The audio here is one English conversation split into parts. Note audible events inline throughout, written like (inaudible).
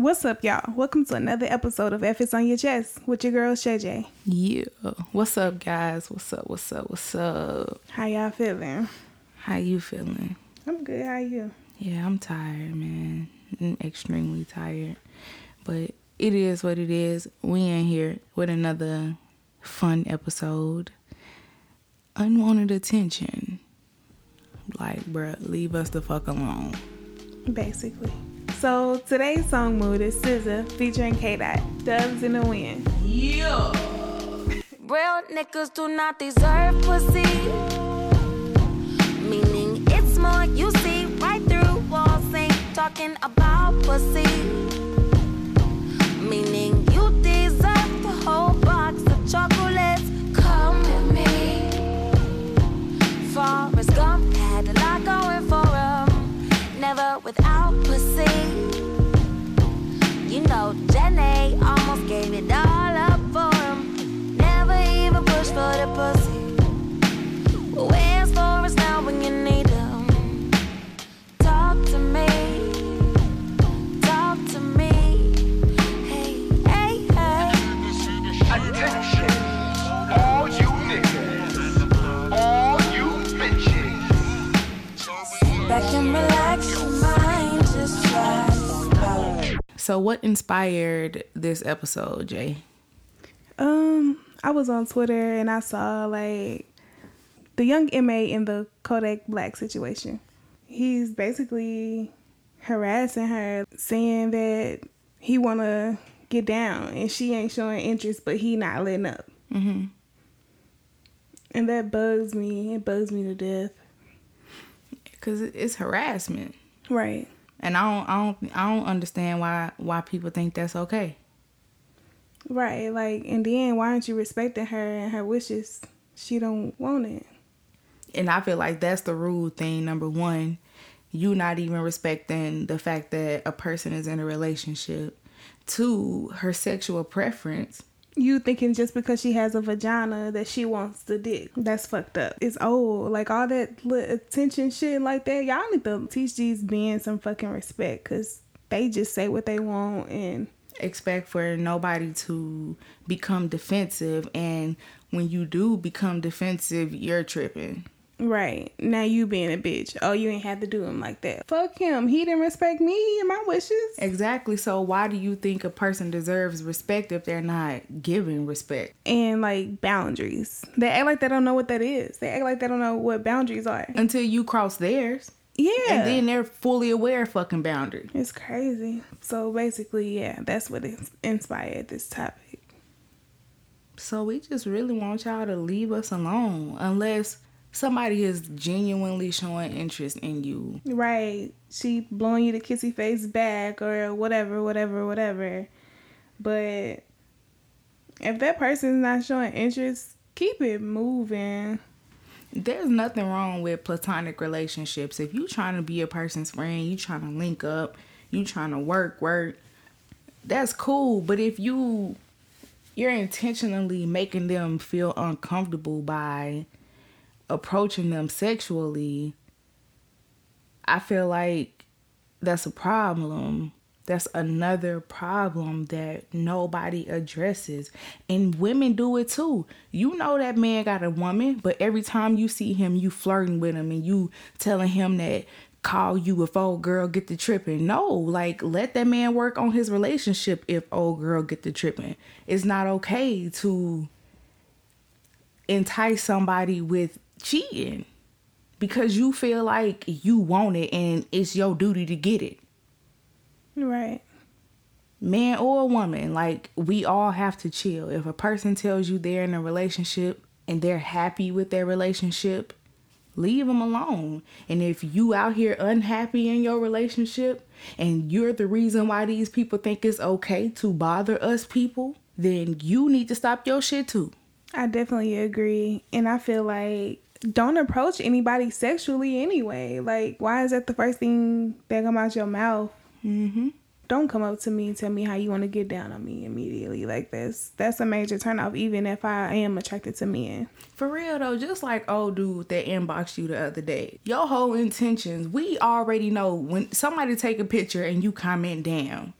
What's up, y'all? Welcome to another episode of If It's on Your Chest with your girl Shay J. Yeah. What's up, guys? What's up? What's up? What's up? How y'all feeling? How you feeling? I'm good. How you? Yeah, I'm tired, man. I'm extremely tired. But it is what it is. We in here with another fun episode. Unwanted attention. Like, bruh, leave us the fuck alone. Basically. So today's song mood is SZA featuring K Dot, Doves in the Wind. Yeah. Real niggas do not deserve pussy. Meaning it's more you see right through walls, ain't talking about pussy. So, what inspired this episode, Jay? Um, I was on Twitter and I saw like the young MA in the Kodak Black situation. He's basically harassing her, saying that he wanna get down and she ain't showing interest, but he not letting up. Mm-hmm. And that bugs me. It bugs me to death. Because it's harassment. Right. And I don't, I don't, I don't understand why, why people think that's okay. Right. Like, and then why aren't you respecting her and her wishes? She don't want it. And I feel like that's the rude thing. Number one, you not even respecting the fact that a person is in a relationship. Two, her sexual preference. You thinking just because she has a vagina that she wants the dick. That's fucked up. It's old. Like all that attention shit like that. Y'all need to teach these men some fucking respect because they just say what they want and Expect for nobody to become defensive, and when you do become defensive, you're tripping. Right now you being a bitch. Oh, you ain't have to do him like that. Fuck him. He didn't respect me and my wishes. Exactly. So why do you think a person deserves respect if they're not giving respect? And like boundaries. They act like they don't know what that is. They act like they don't know what boundaries are. Until you cross theirs. Yeah. And then they're fully aware of fucking boundary. It's crazy. So basically, yeah, that's what inspired this topic. So we just really want y'all to leave us alone unless somebody is genuinely showing interest in you. Right. She blowing you the kissy face back or whatever, whatever, whatever. But if that person's not showing interest, keep it moving. There's nothing wrong with platonic relationships. If you trying to be a person's friend, you trying to link up, you trying to work, work, that's cool. But if you you're intentionally making them feel uncomfortable by approaching them sexually, I feel like that's a problem. That's another problem that nobody addresses. And women do it too. You know that man got a woman, but every time you see him, you flirting with him and you telling him that call you if old girl get the tripping. No, like let that man work on his relationship if old girl get the tripping. It's not okay to entice somebody with cheating because you feel like you want it and it's your duty to get it. Right. Man or woman, like we all have to chill. If a person tells you they're in a relationship and they're happy with their relationship, leave them alone. And if you out here unhappy in your relationship and you're the reason why these people think it's okay to bother us people, then you need to stop your shit too. I definitely agree. And I feel like don't approach anybody sexually anyway. Like, why is that the first thing that come out your mouth? Mm-hmm. Don't come up to me and tell me how you want to get down on me immediately. Like this, that's a major turnoff. Even if I am attracted to men. For real though, just like old dude that inboxed you the other day. Your whole intentions, we already know when somebody take a picture and you comment down.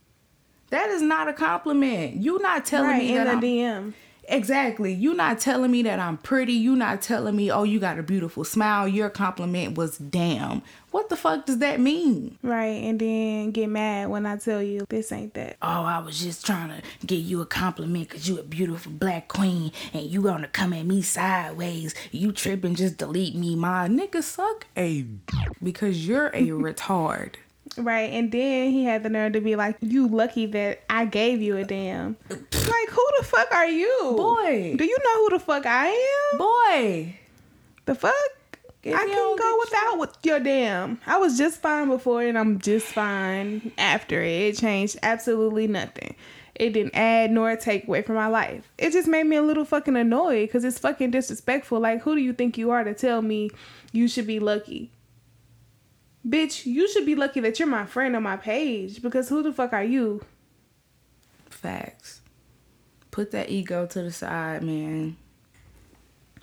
That is not a compliment. You not telling right me in that the I'm, DM. Exactly. You're not telling me that I'm pretty. You're not telling me, oh, you got a beautiful smile. Your compliment was damn. What the fuck does that mean? Right, and then get mad when I tell you this ain't that. Oh, I was just trying to give you a compliment because you a beautiful black queen and you gonna come at me sideways. You tripping, just delete me. My nigga suck a because you're a (laughs) retard. Right, and then he had the nerve to be like, "You lucky that I gave you a damn." like, who the fuck are you, Boy. Do you know who the fuck I am? Boy, The fuck? If I can go without with your damn. I was just fine before, and I'm just fine after it. It changed absolutely nothing. It didn't add nor take away from my life. It just made me a little fucking annoyed because it's fucking disrespectful. Like, who do you think you are to tell me you should be lucky? Bitch, you should be lucky that you're my friend on my page because who the fuck are you? facts. Put that ego to the side, man.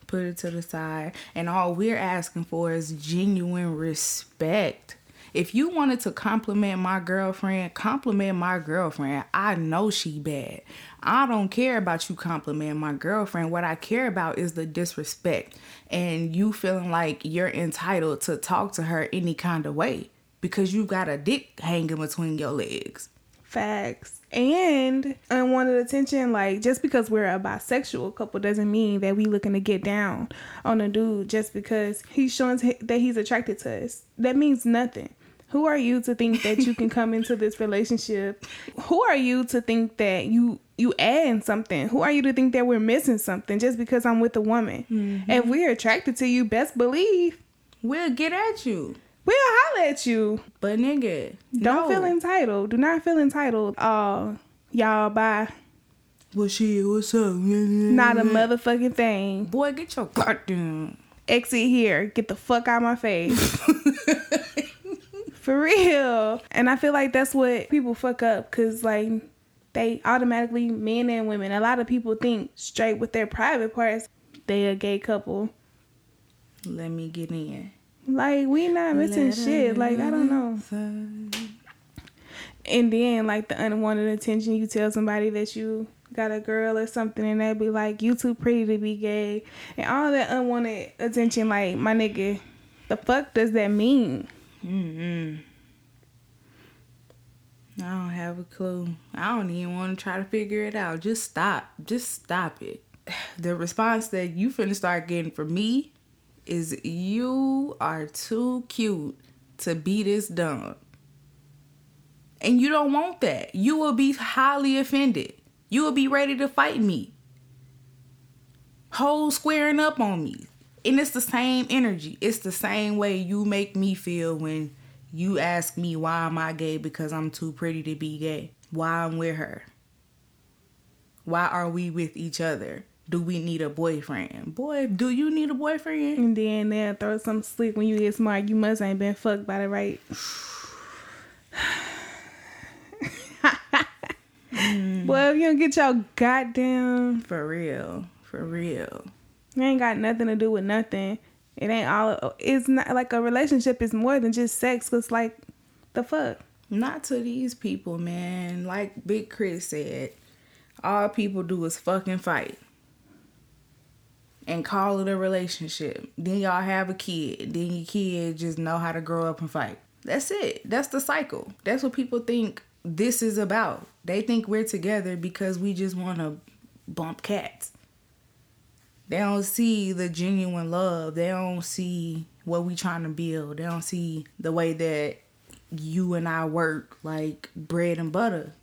Put it to the side. And all we're asking for is genuine respect. If you wanted to compliment my girlfriend, compliment my girlfriend. I know she bad. I don't care about you complimenting my girlfriend. What I care about is the disrespect and you feeling like you're entitled to talk to her any kind of way because you've got a dick hanging between your legs. Facts. And unwanted attention, like just because we're a bisexual couple doesn't mean that we looking to get down on a dude just because he's showing that he's attracted to us. That means nothing. Who are you to think that you can come into this relationship? Who are you to think that you you adding something? Who are you to think that we're missing something just because I'm with a woman? Mm-hmm. If we're attracted to you, best believe We'll get at you. we'll holler at you. But nigga, Don't no. feel entitled. Do not feel entitled. Oh, y'all bye. Well, shit, what's up? Not a motherfucking thing. Boy, get your goddamn. Exit here. Get the fuck out of my face. (laughs) For real. And I feel like that's what people fuck up because, like, they automatically, men and women, a lot of people think straight with their private parts, they a gay couple. Let me get in. Like, we not missing shit. Like, I don't know. And then, like, the unwanted attention, you tell somebody that you got a girl or something, and they be like, you too pretty to be gay. And all that unwanted attention, like, my nigga, the fuck does that mean? Mm-mm. I don't have a clue. I don't even want to try to figure it out. Just stop. Just stop it. (sighs) The response that you finna start getting from me is you are too cute to be this dumb. And you don't want that. You will be highly offended. You will be ready to fight me. Whole squaring up on me. And it's the same energy. It's the same way you make me feel when you ask me why am I gay because I'm too pretty to be gay. Why I'm with her. Why are we with each other? Do we need a boyfriend? Boy, do you need a boyfriend? And then they'll throw some slick when you get smart. You must ain't been fucked by the right. (sighs) (laughs) Well, if you don't get your goddamn, For real. For real. It ain't got nothing to do with nothing. It ain't all. It's not like a relationship is more than just sex. Cause like, the fuck. Not to these people, man. Like Big Chris said, all people do is fucking fight. And call it a relationship. Then y'all have a kid. Then your kid just know how to grow up and fight. That's it. That's the cycle. That's what people think this is about. They think we're together because we just want to bump cats. They don't see the genuine love. They don't see what we trying to build. They don't see the way that you and I work like bread and butter.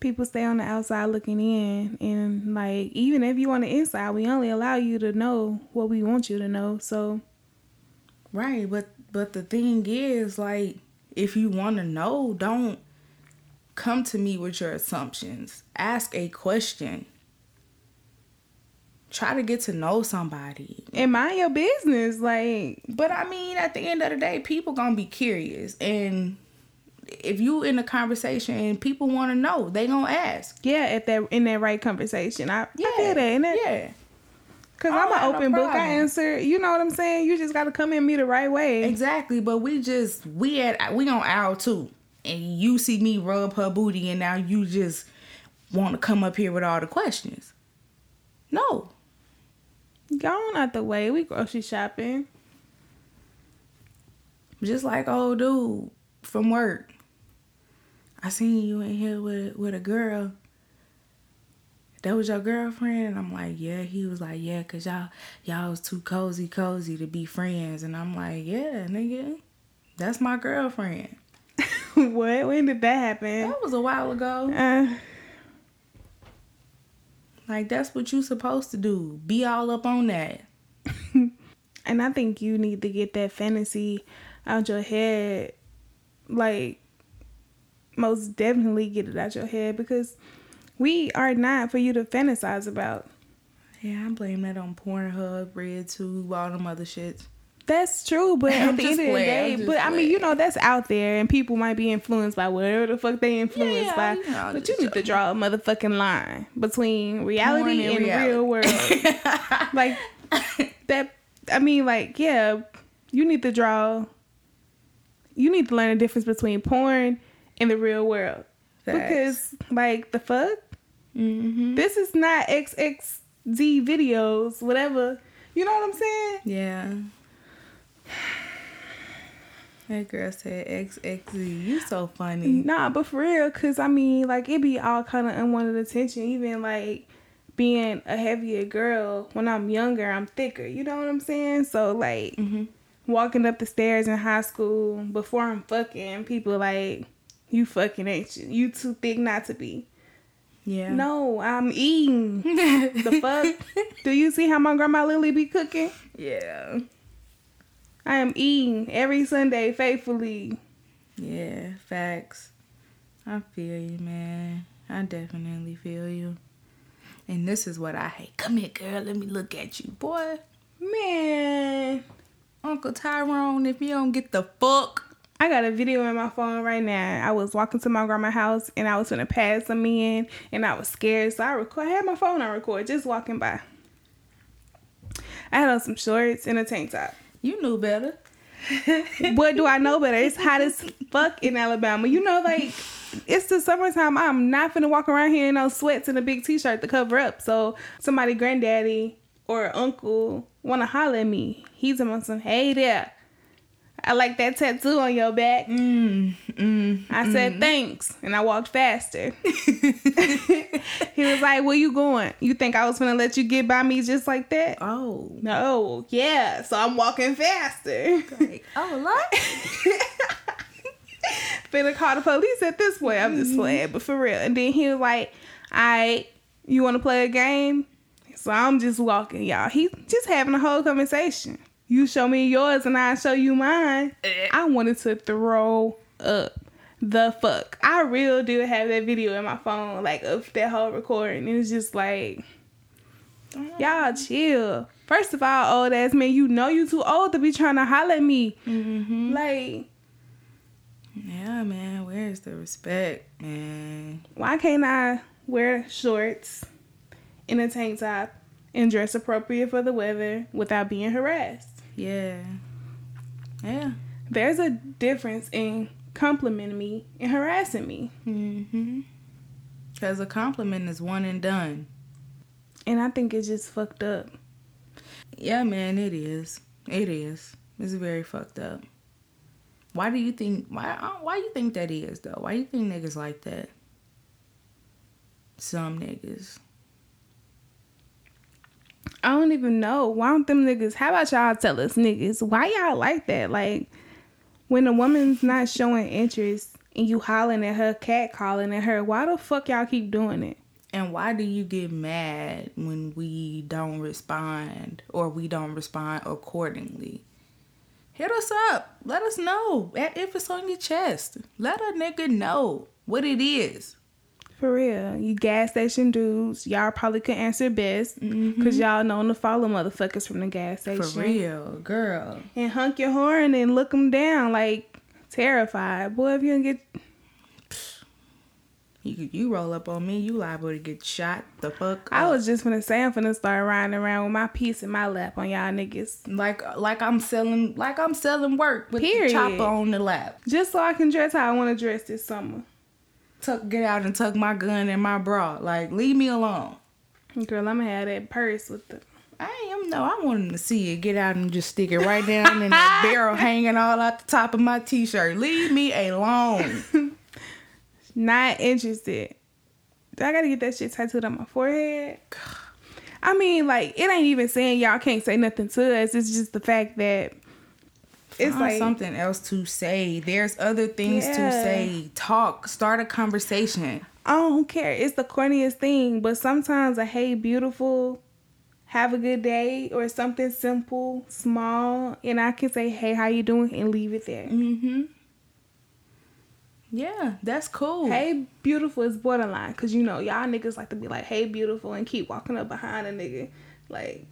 People stay on the outside looking in, and like, even if you on the inside, we only allow you to know what we want you to know. So Right, but but the thing is like if you want to know, don't come to me with your assumptions. Ask a question. Try to get to know somebody. and mind your business. Like, But I mean, at the end of the day, people gonna be curious, and if you in a conversation and people want to know, they gonna ask. yeah, at that in that right conversation, I, I feel that. That yeah. Cause I'm an have no open book. I answer. You know what I'm saying? You just gotta come at me the right way. Exactly, but we just we at we on aisle two. and you see me rub her booty and now you just want to come up here with all the questions. No. Go on out the way. We grocery shopping. Just like old dude from work. I seen you in here with with a girl. That was your girlfriend, and I'm like, yeah. He was like, yeah, cause y'all y'all was too cozy, cozy to be friends, and I'm like, yeah, nigga, that's my girlfriend. (laughs) what? When did that happen? That was a while ago. Uh, Like that's what you supposed to do. Be all up on that. (laughs) and I think you need to get that fantasy out your head. Like, most definitely get it out your head because we are not for you to fantasize about. Yeah, I blame that on Pornhub, RedTube, all them other shits. That's true, but (laughs) at the end of the day, but I mean, you know, that's out there, and people might be influenced by whatever the fuck they influenced Yeah, by. but you need to draw a motherfucking line between reality and reality. real world. (laughs) like that. I mean, like, yeah, you need to draw. You need to learn the difference between porn and the real world because, like, the fuck, Mm-hmm. this is not XXZ videos, whatever. You know what I'm saying? Yeah. That girl said XXZ. You so funny. Mm-hmm. Nah, but for real, cause I mean, like it be all kind of unwanted attention. Even like being a heavier girl, when I'm younger, I'm thicker. You know what I'm saying? So like mm-hmm. walking up the stairs in high school before I'm fucking, people like, you fucking ain't you? You too thick not to be. Yeah. No, I'm eating. (laughs) the fuck? Do you see how my grandma Lily be cooking? Yeah. I am eating every Sunday faithfully. Yeah. Facts. I feel you, man. I definitely feel you. And this is what I hate. Come here, girl. Let me look at you, boy. Man. Uncle Tyrone, if you don't get the fuck. I got a video in my phone right now. I was walking to my grandma's house and I was gonna pass some in and I was scared, so I record. I had my phone on record, just walking by. I had on some shorts and a tank top. You knew better. (laughs) what do I know better? It's hot as fuck in Alabama. You know, like it's the summertime. I'm not finna walk around here in no sweats and a big t-shirt to cover up. So somebody, granddaddy or uncle, wanna holler at me. He's on some, hey there. I like that tattoo on your back. Mm, mm. I said thanks, and I walked faster. (laughs) he was like, "Where you going? You think I was gonna let you get by me just like that?" Oh. No, yeah. So I'm walking faster. Like, oh, Lord. (laughs) Finna call the police at this point. I'm just playing, but for real. And then he was like, "I, you want to play a game?" So I'm just walking, y'all. He just having a whole conversation. You show me yours, and I show you mine. I wanted to throw up the fuck. I real do have that video in my phone, like of that whole recording. It was just like, y'all chill. First of all, old ass man, you know you too old to be trying to holler at me. Mm-hmm. Like, Yeah, man. Where's the respect, man? why can't I wear shorts and a tank top and dress appropriate for the weather without being harassed? Yeah. Yeah. There's a difference in complimenting me and harassing me. Mm-hmm. Because a compliment is one and done. And I think it's just fucked up. Yeah, man, it is. It is. It's very fucked up. Why do you think? Why? Why you think that is though? Why you think niggas like that? Some niggas. I don't even know. Why don't them niggas? How about y'all tell us, niggas? Why y'all like that? Like, when a woman's not showing interest and you hollering at her, cat calling at her, why the fuck y'all keep doing it? And why do you get mad when we don't respond or we don't respond accordingly? Hit us up. Let us know. At- If it's on your chest, let a nigga know what it is. For real, you gas station dudes, y'all probably could answer best mm-hmm. because y'all known to follow motherfuckers from the gas station. For real, girl. And hunk your horn and look them down like terrified. Boy, if you don't get You you roll up on me, you liable to get shot the fuck. I was just gonna say I'm finna start riding around with my piece in my lap on y'all niggas. like like I'm selling like I'm selling work with Period. the chopper on the lap. Just so I can dress how I wanna dress this summer. Tuck get out and tuck my gun in my bra. Like leave me alone. Girl, I'ma have that purse with the I am no, I want him to see it. Get out and just stick it right down in the (laughs) barrel hanging all out the top of my t shirt. Leave me alone. (laughs) not interested. I gotta get that shit tattooed on my forehead. I mean, like, it ain't even saying y'all can't say nothing to us. It's just the fact that it's like something else to say. There's other things to say. Talk. Start a conversation. I don't care. It's the corniest thing, but sometimes a hey beautiful, have a good day, or something simple, small, and I can say hey how you doing and leave it there. Mm-hmm. Yeah, that's cool. Hey beautiful is borderline because you know y'all niggas like to be like hey beautiful and keep walking up behind a nigga, like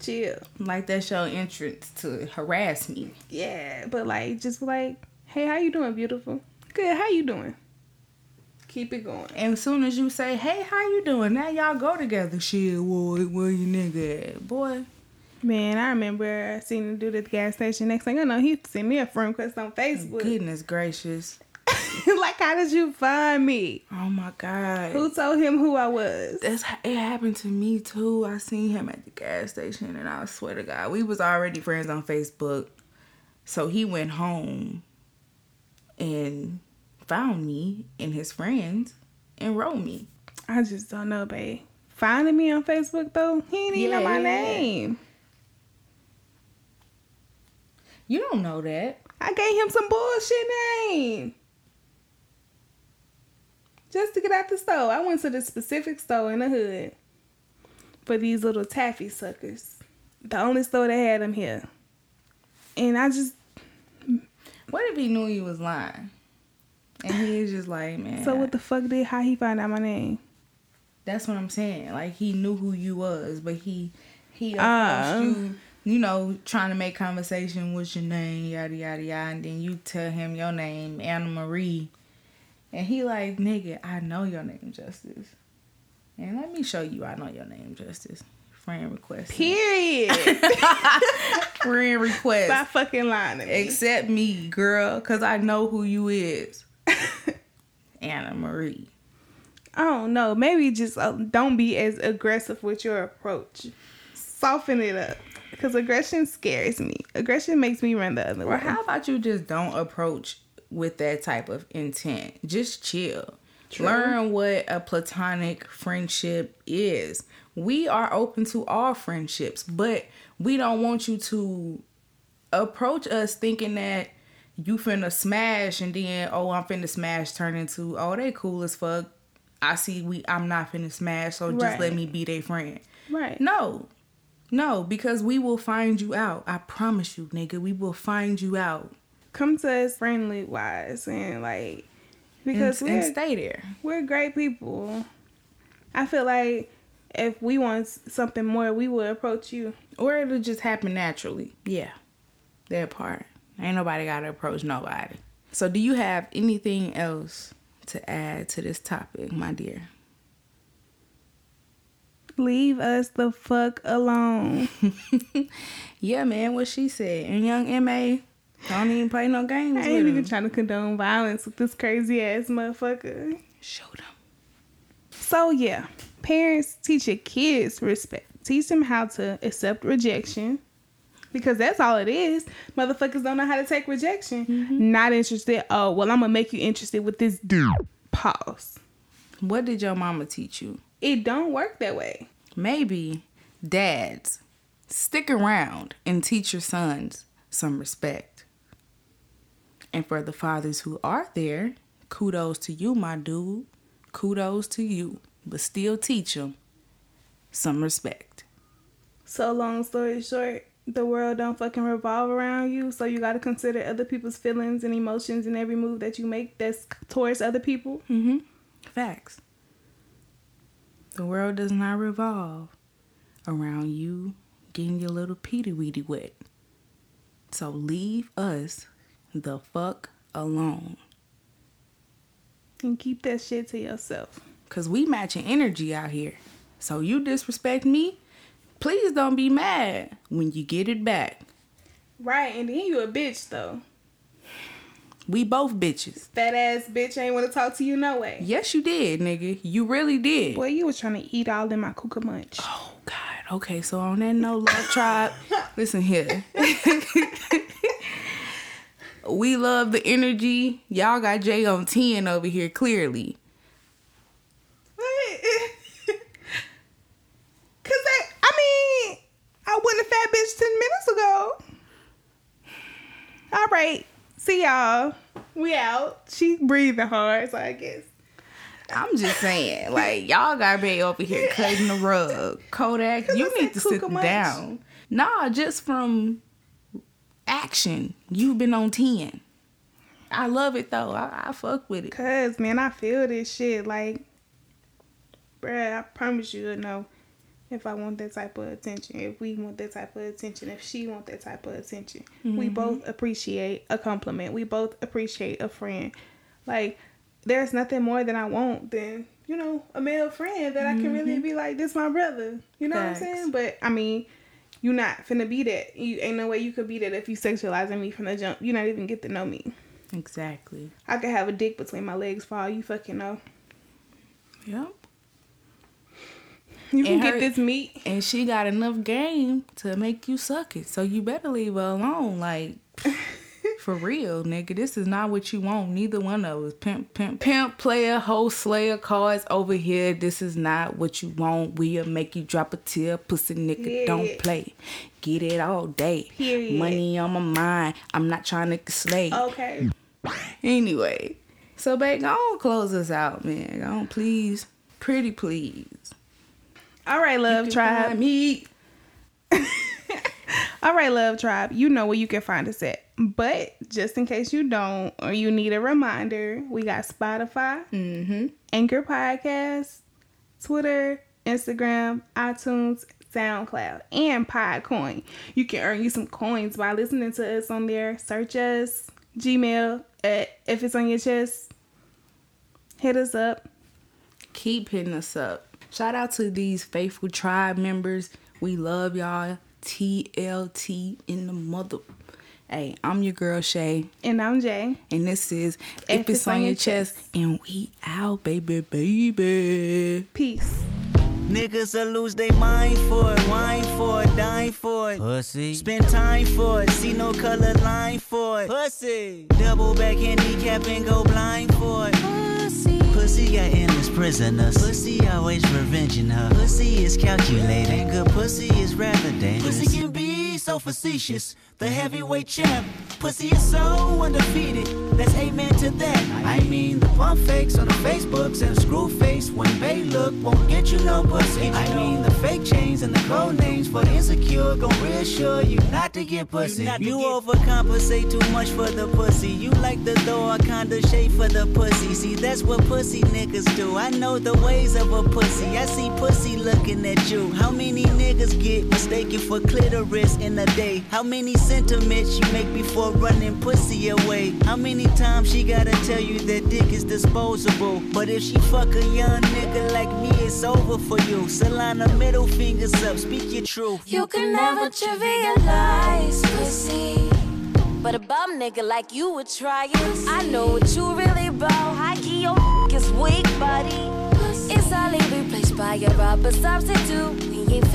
chill. Like that's your entrance to harass me. Yeah, but like just like hey how you doing beautiful? Good. How you doing? Keep it going. And as soon as you say, "Hey, how you doing?" Now y'all go together. Shit, boy, where you nigga at, boy? Man, I remember seeing seen him do the gas station. Next thing I know, he sent me a friend request on Facebook. Goodness gracious! like, (laughs) (laughs) how did you find me? Oh my god. Who told him who I was? That's it happened to me too. I seen him at the gas station, and I swear to God, we was already friends on Facebook. So he went home and found me and his friends and wrote me. I just don't know, babe. Finding me on Facebook though, he didn't even know my Yeah. name. You don't know that. I gave him some bullshit name. Just to get out the store. I went to the specific store in the hood for these little taffy suckers. The only store that had them here. And I just What if he knew you was lying? And he was just like, man. so what the fuck did how he find out my name? That's what I'm saying. Like he knew who you was, but he he approached ah. you, you know, trying to make conversation. What's your name? Yada yada yada. And then you tell him your name, Anna Marie, and he like, nigga, I know your name, Justice. And let me show you, I know your name, Justice. Friend request. Period. (laughs) Friend request. Stop fucking lying to me. Accept me, girl, cause I know who you is. (laughs) Anna Marie. I don't know. Maybe just uh, don't be as aggressive with your approach. Soften it up. Because aggression scares me. Aggression makes me run the other way. Or how about you just don't approach with that type of intent? Just chill. Learn what a platonic friendship is. We are open to all friendships, but we don't want you to approach us thinking that you finna smash and then oh I'm finna smash turn into oh they cool as fuck. I see we I'm not finna smash, so just let me be their friend. Right. No. No, because we will find you out. I promise you, nigga, we will find you out. Come to us friendly wise and like because and, and stay there. we're great people. I feel like if we want something more, we will approach you. Or it'll just happen naturally. Yeah. That part. Ain't nobody gotta approach nobody. So do you have anything else to add to this topic, my dear? Leave us the fuck alone. (laughs) Yeah, man, what she said. And young MA, don't even play no games I ain't even trying to condone violence with this crazy ass motherfucker. Shoot him. So yeah, parents teach your kids respect. Teach them how to accept rejection. Because that's all it is. Motherfuckers don't know how to take rejection. Mm-hmm. Not interested. Oh, well, I'm gonna make you interested with this dude. Pause. What did your mama teach you? It don't work that way. Maybe dads stick around and teach your sons some respect. And for the fathers who are there, kudos to you, my dude. Kudos to you. But still teach them some respect. So long story short, the world don't fucking revolve around you. So you gotta consider other people's feelings and emotions in every move that you make that's towards other people. Mm-hmm. Facts. The world does not revolve around you getting your little peety weedy wet. So leave us the fuck alone. And keep that shit to yourself. Cause we matching energy out here. So you disrespect me, please don't be mad when you get it back. Right, and then you a bitch though. We both bitches. Fat ass bitch ain't want to talk to you no way. Yes, you did, nigga. You really did. Boy, you was trying to eat all in my kuka munch. Oh God. Okay, so on that no love tribe, (laughs) listen here. (laughs) we love the energy. Y'all got Jay on ten over here, clearly. (laughs) Cause I, I mean, I wasn't a fat bitch ten minutes ago. All right, see y'all. We out. She breathing hard, so I guess. I'm just saying, like (laughs) y'all got Jay over here cutting the rug. Kodak, (laughs) you need to sit Munch. down. Nah, just from action, you've been on ten. I love it though. I, I fuck with it. Cause man, I feel this shit. Like, bruh, I promise you, you know, if I want that type of attention, if we want that type of attention, if she want that type of attention, we mm-hmm. both appreciate a compliment. We both appreciate a friend. Like, there's nothing more than I want than you know a male friend that I can really mm-hmm. be like, this my brother. You know Facts. what I'm saying? But I mean. You not finna be that. You ain't no way you could be that if you sexualizing me from the jump. You not even get to know me. Exactly. I could have a dick between my legs for all you fucking know. Yep. You can And get this meat. And she got enough game to make you suck it. So you better leave her alone. Like, (laughs) for real, nigga. This is not what you want. Neither one of us. Pimp, pimp, pimp, player, hoe, slayer cards over here. This is not what you want. We'll make you drop a tear. Pussy nigga, Period. don't play. Get it all day. Period. Money on my mind. I'm not trying to slay. Okay. Anyway. So, babe, go on close us out, man. Go on, please. Pretty please. All right, love tribe. Me. (laughs) All right, love tribe. You know where you can find us at. But just in case you don't, or you need a reminder, we got Spotify, Mm-hmm. Anchor Podcast, Twitter, Instagram, iTunes, SoundCloud, and Podcoin. You can earn you some coins by listening to us on there. Search us, Gmail, at if it's on your chest. Hit us up. keep hitting us up. Shout out to these faithful tribe members. We love y'all. TLT in the mother. Hey, I'm your girl Shay, And I'm Jay. and this is If, It's on Your Chest, and we out, baby, baby. Peace. Niggas will lose their mind for it, wine for it, dine for it. Pussy. Spend time for it, see no color line for it. Pussy. Double back handicap and go blind for it. Pussy. Pussy got endless prisoners. Pussy always revenging her. Pussy is calculating. Good pussy is rather dangerous. Pussy can be so facetious. The heavyweight champ. Pussy is so undefeated. Let's amen to that. I mean, the pump fakes on the Facebooks and the screw face when they look won't get you no pussy. I mean, the fake chains and the code names for the insecure gon' reassure you not to get pussy. You overcompensate too much for the pussy. You like the door a kinda shade for the pussy. See, that's what pussy niggas do. I know the ways of a pussy. I see pussy looking at you. How many niggas get mistaken for clitoris in a day? How many sentiments you make before running pussy away? How many times she gotta tell you that dick is disposable? But if she fuck a young nigga like me, it's over for you. Solana middle fingers up, speak your truth. You can never trivialize pussy. But a bum nigga like you would try it. I know what you really about. High key, your is weak, buddy. It's only replaced by a rubber substitute. We ain't